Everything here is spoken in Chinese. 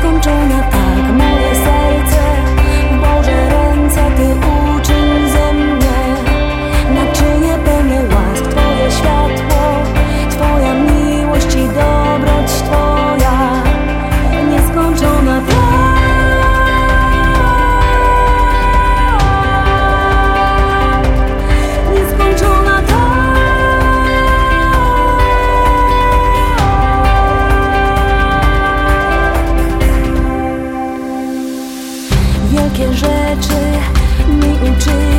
公主哪不知。